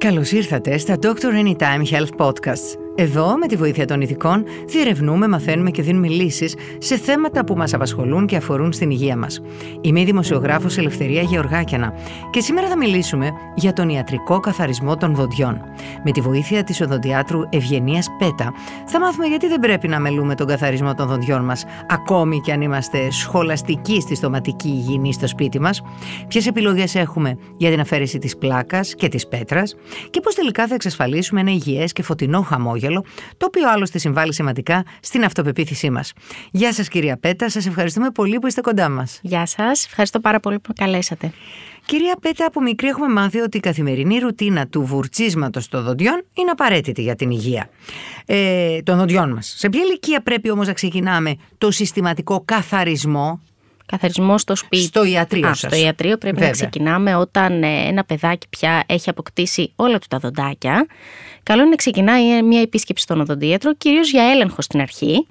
Καλώς ήρθατε στα Doctor Anytime Health Podcasts. Εδώ, με τη βοήθεια των ειδικών, διερευνούμε, μαθαίνουμε και δίνουμε λύσεις σε θέματα που μας απασχολούν και αφορούν στην υγεία μας. Είμαι η δημοσιογράφος Ελευθερία Γεωργάκιανα και σήμερα θα μιλήσουμε για τον ιατρικό καθαρισμό των δοντιών. Με τη βοήθεια της οδοντιάτρου Ευγενίας Πέτα θα μάθουμε γιατί δεν πρέπει να μελούμε τον καθαρισμό των δοντιών μας, ακόμη και αν είμαστε σχολαστικοί στη στοματική υγιεινή στο σπίτι μας, ποιες επιλογές έχουμε για την αφαίρεση της πλάκας και της πέτρας και πώς τελικά θα εξασφαλίσουμε ένα υγιές και φωτεινό χαμόγελο το οποίο άλλωστε συμβάλλει σημαντικά στην αυτοπεποίθησή μας. Γεια σας, κυρία Πέτα, σας ευχαριστούμε πολύ που είστε κοντά μας. Γεια σας, ευχαριστώ πάρα πολύ που με καλέσατε. Κυρία Πέτα, από μικρή έχουμε μάθει ότι η καθημερινή ρουτίνα του βουρτσίσματος των δοντιών είναι απαραίτητη για την υγεία ε, των δοντιών μας. Σε ποια ηλικία πρέπει όμως να ξεκινάμε το συστηματικό καθαρισμό; Καθαρισμός στο σπίτι. Στο ιατρείο Α, Στο ιατρείο πρέπει Βέβαια. να ξεκινάμε όταν ε, ένα παιδάκι πια έχει αποκτήσει όλα του τα δοντάκια. Καλό είναι να ξεκινάει μια επίσκεψη στον οδοντίατρο, κυρίως για έλεγχο στην αρχη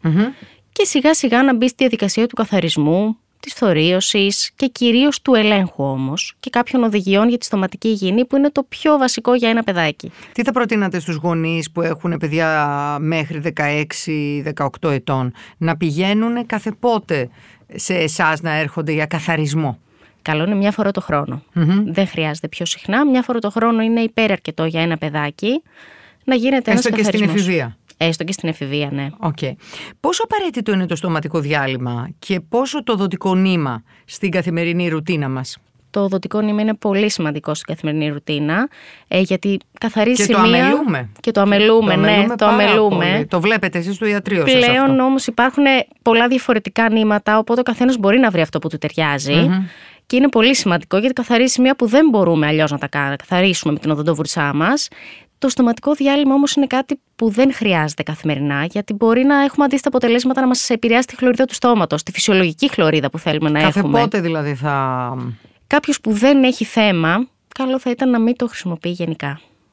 Και σιγά σιγά να μπει στη διαδικασία του καθαρισμού, της θωρίωση και κυρίως του ελέγχου όμως και κάποιων οδηγιών για τη στοματική υγιεινή που είναι το πιο βασικό για ένα παιδάκι. Τι θα προτείνατε στους γονείς που έχουν παιδιά μέχρι 16-18 ετών να πηγαίνουν κάθε πότε σε εσάς να έρχονται για καθαρισμό; Καλό είναι μια φορά το χρονο Δεν χρειάζεται πιο συχνά. Μια φορά το χρόνο είναι υπεραρκετό για ένα παιδάκι να γίνεται ένας καθαρισμό. Έστω και στην εφηβεία. Έστω και στην εφηβεία, ναι. Okay. Πόσο απαραίτητο είναι το στοματικό διάλειμμα και πόσο το δοτικό νήμα στην καθημερινή ρουτίνα μας; Το οδοντικό νήμα είναι πολύ σημαντικό στην καθημερινή ρουτίνα, ε, γιατί καθαρίζει και σημεία. Το αμελούμε. Και το αμελούμε. Το ναι, το αμελούμε. Το βλέπετε εσείς στο ιατρείο σας. Πλέον όμως υπάρχουν πολλά διαφορετικά νήματα, οπότε ο καθένας μπορεί να βρει αυτό που του ταιριάζει. Και είναι πολύ σημαντικό γιατί καθαρίζει σημεία που δεν μπορούμε αλλιώς να τα καθαρίσουμε με την οδοντοβουρσά μας. Το στοματικό διάλειμμα όμως είναι κάτι που δεν χρειάζεται καθημερινά, γιατί μπορεί να έχουμε αντίστοιχα αποτελέσματα να μας επηρεάσει τη χλωρίδα του στόματος, τη φυσιολογική χλωρίδα που θέλουμε να Κάθε έχουμε. Κάθε πότε δηλαδή θα κάποιος που δεν έχει θέμα, καλό θα ήταν να μην το χρησιμοποιεί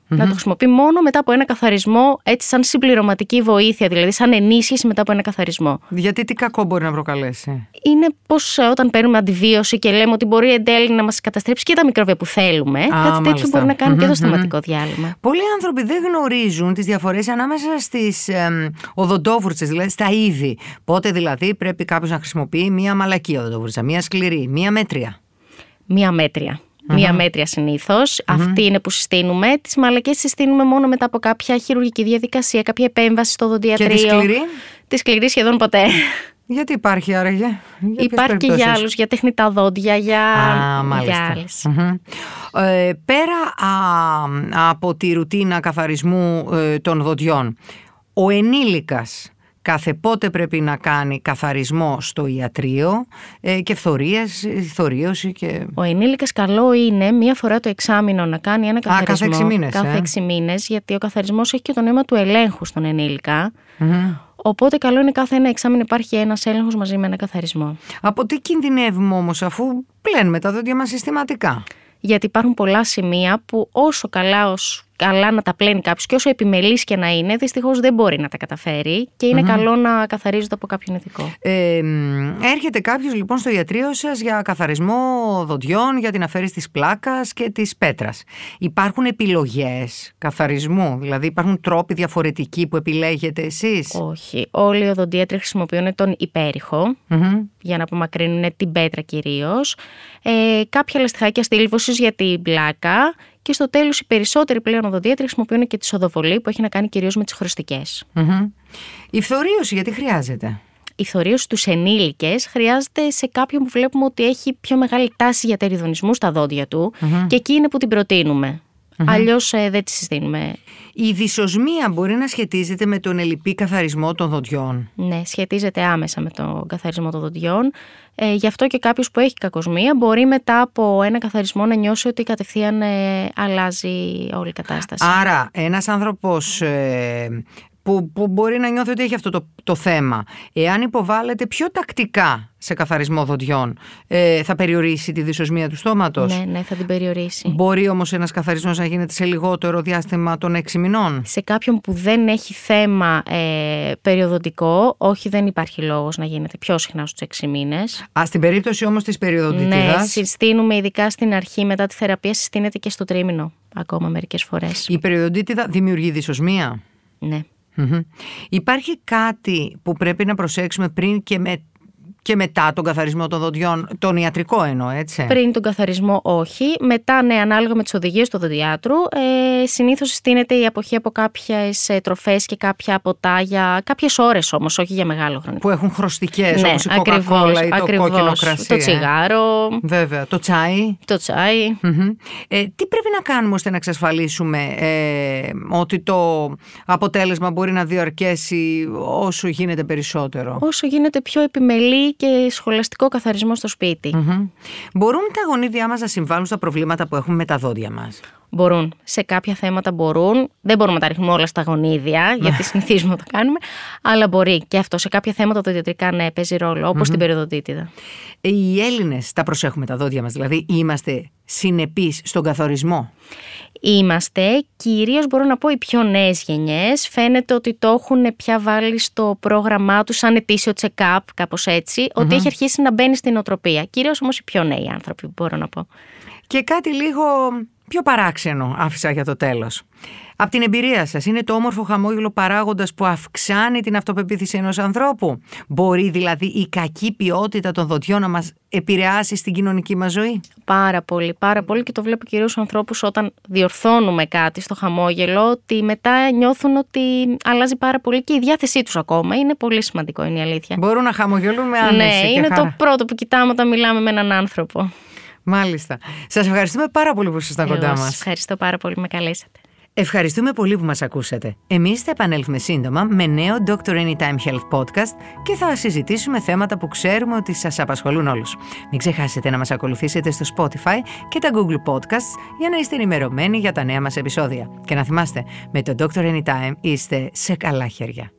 Να το χρησιμοποιεί μόνο μετά από ένα καθαρισμό, έτσι σαν συμπληρωματική βοήθεια, δηλαδή σαν ενίσχυση μετά από ένα καθαρισμό. Γιατί τι κακό μπορεί να προκαλέσει; Είναι πως ε, όταν παίρνουμε αντιβίωση και λέμε ότι μπορεί εν τέλει να μας καταστρέψει και τα μικρόβια που θέλουμε, Α, κάτι τέτοιο μάλιστα. μπορεί να κάνει και το στοματικό διάλειμμα. Πολλοί άνθρωποι δεν γνωρίζουν τις διαφορές ανάμεσα στις ε, οδοντόβουρτσες, δηλαδή στα είδη. Πότε δηλαδή πρέπει κάποιος να χρησιμοποιεί μία μαλακή οδοντόβουρτσα, μία σκληρή, μία μέτρια μία μέτρια. Μία μέτρια Αυτή είναι που συστήνουμε. Τις μαλακές συστήνουμε μόνο μετά από κάποια χειρουργική διαδικασία, κάποια επέμβαση στο δοντιατρίο. Και τη σκληρή; Τη σκληρή σχεδόν ποτέ. Γιατί υπάρχει άραγε; Για υπάρχει και για άλλους, για τεχνητά δόντια, για, Α, για Ε, πέρα α, από τη ρουτίνα καθαρισμού ε, των δοντιών, ο ενήλικας κάθε πότε πρέπει να κάνει καθαρισμό στο ιατρείο ε, και φθορίες, θωρίωση και... Ο ενήλικας καλό είναι μία φορά το εξάμεινο να κάνει ένα καθαρισμό. Α, κάθε έξι μήνες. Κάθε ε. έξι μήνες, γιατί ο καθαρισμός έχει και το νόημα του ελέγχου στον ενήλικα. Οπότε καλό είναι κάθε ένα εξάμεινο υπάρχει ένας έλεγχος μαζί με ένα καθαρισμό. Από τι κινδυνεύουμε όμως αφού πλένουμε τα δόντια μας συστηματικά; Γιατί υπάρχουν πολλά σημεία που όσο καλά ως καλά να τα πλένει κάποιος και όσο επιμελής και να είναι, δυστυχώς δεν μπορεί να τα καταφέρει και ειναι καλό να καθαρίζονται από κάποιον ειδικό. Ε, έρχεται κάποιος λοιπόν στο ιατρείο σας για καθαρισμό δοντιών, για την αφαίρεση της πλάκας και της πέτρας. Υπάρχουν επιλογές καθαρισμού, δηλαδή υπάρχουν τρόποι διαφορετικοί που επιλέγετε εσείς; Όχι. Όλοι οι οδοντίατροι χρησιμοποιούν τον υπερηχο για να απομακρύνουν την πέτρα κυρίως. Ε, κάποια λαστιχάκια στήλβωσης για την πλάκα και στο τέλος, οι περισσότεροι πλέον οδοντίατροι χρησιμοποιούν και τη σοδοβολή που έχει να κάνει κυρίως με τις χωριστικές. Η φθορίωση, γιατί χρειάζεται; Η φθορίωση στου ενήλικες χρειάζεται σε κάποιον που βλέπουμε ότι έχει πιο μεγάλη τάση για τεριδονισμούς στα δόντια του και εκεί είναι που την προτείνουμε. Mm-hmm. Αλλιώς ε, δεν τη συστήνουμε. Η δυσοσμία μπορεί να σχετίζεται με τον ελληπή καθαρισμό των δοντιών. Ναι, σχετίζεται άμεσα με τον καθαρισμό των δοντιών. Ε, γι' αυτό και κάποιος που έχει κακοσμία μπορεί μετά από ένα καθαρισμό να νιώσει ότι κατευθείαν ε, αλλάζει όλη η κατάσταση. Άρα, ένας άνθρωπος ε, που, που μπορεί να νιώθει ότι έχει αυτό το, το θέμα, εάν υποβάλλεται πιο τακτικά σε καθαρισμό δοντιών, ε, θα περιορίσει τη δυσοσμία του στόματος; Ναι, ναι, θα την περιορίσει. Μπορεί όμως ένας καθαρισμός να γίνεται σε λιγότερο διάστημα των έξι μηνών; Σε κάποιον που δεν έχει θέμα ε, περιοδοντικό, όχι δεν υπάρχει λόγος να γίνεται πιο συχνά στους έξι μήνες. Α, στην περίπτωση όμως της περιοδοντητίδας... Ναι, συστήνουμε ειδικά στην αρχή μετά τη θεραπεία, συστήνεται και στο τρίμηνο ακόμα μερικές φορές. Η περιοδοντίτιδα δημιουργεί δυσοσμία; Ναι. Υπάρχει κάτι που πρέπει να προσέξουμε πριν και με και μετά τον καθαρισμό των δοντιών, τον ιατρικό εννοώ, έτσι. Πριν τον καθαρισμό, όχι. Μετά, ναι, ανάλογα με τις οδηγίες του δοντιάτρου, ε, συνήθως συστήνεται η αποχή από κάποιες τροφές και κάποια ποτά για κάποιες ώρες όμως, όχι για μεγάλο χρόνο. Που έχουν χρωστικές, ναι, όπως η κοκακόλα ή το κόκκινο κρασί. Το ε. τσιγάρο. Βέβαια. Το τσάι. Το τσάι. Ε, τι πρέπει να κάνουμε ώστε να εξασφαλίσουμε ε, ότι το αποτέλεσμα μπορεί να διαρκέσει όσο γίνεται περισσότερο; Όσο γίνεται πιο επιμελή και σχολαστικό καθαρισμό στο σπιτι Μπορούν τα γονίδια μας να συμβάλλουν στα προβλήματα που έχουμε με τα δόντια μας; Μπορούν. Σε κάποια θέματα μπορούν. Δεν μπορούμε να τα ρίχνουμε όλα στα γονίδια, γιατί συνηθίζουμε να το κάνουμε. Αλλά μπορεί και αυτό. Σε κάποια θέματα το ιδιωτικά ναι, παίζει ρόλο, όπως την περιοδοτήτηδα. Οι Έλληνες τα προσέχουμε τα δόντια μας, δηλαδή είμαστε συνεπείς στον καθορισμό; Είμαστε, κυρίως μπορώ να πω οι πιο νέες γενιές. Φαίνεται ότι το έχουν πια βάλει στο πρόγραμμά τους σαν ετήσιο check-up, κάπως ότι έχει αρχίσει να μπαίνει στην οτροπία. Κυρίως όμως οι πιο νέοι άνθρωποι, μπορώ να πω. Και κάτι λίγο πιο παράξενο άφησα για το τέλος. Από την εμπειρία σας, είναι το όμορφο χαμόγελο παράγοντας που αυξάνει την αυτοπεποίθηση ενός ανθρώπου; Μπορεί δηλαδή η κακή ποιότητα των δοντιών να μας επηρεάσει στην κοινωνική μας ζωή; Πάρα πολύ, πάρα πολύ και το βλέπω κυρίως στους ανθρώπους όταν διορθώνουμε κάτι στο χαμόγελο ότι μετά νιώθουν ότι αλλάζει πάρα πολύ και η διάθεσή τους ακόμα. Είναι πολύ σημαντικό, είναι η αλήθεια. Μπορούν να χαμογελούν με άνεση Ναι, είναι το πρώτο που κοιτάμε όταν μιλάμε με έναν άνθρωπο. Μάλιστα. Σας ευχαριστούμε πάρα πολύ που ήσασταν κοντά μας. Ευχαριστώ πάρα πολύ που με καλέσατε. Ευχαριστούμε πολύ που μας ακούσατε. Εμείς θα επανέλθουμε σύντομα με νέο Dr. Anytime Health Podcast και θα συζητήσουμε θέματα που ξέρουμε ότι σας απασχολούν όλους. Μην ξεχάσετε να μας ακολουθήσετε στο Spotify και τα Google Podcasts για να είστε ενημερωμένοι για τα νέα μας επεισόδια. Και να θυμάστε, με το Dr. Anytime είστε σε καλά χέρια.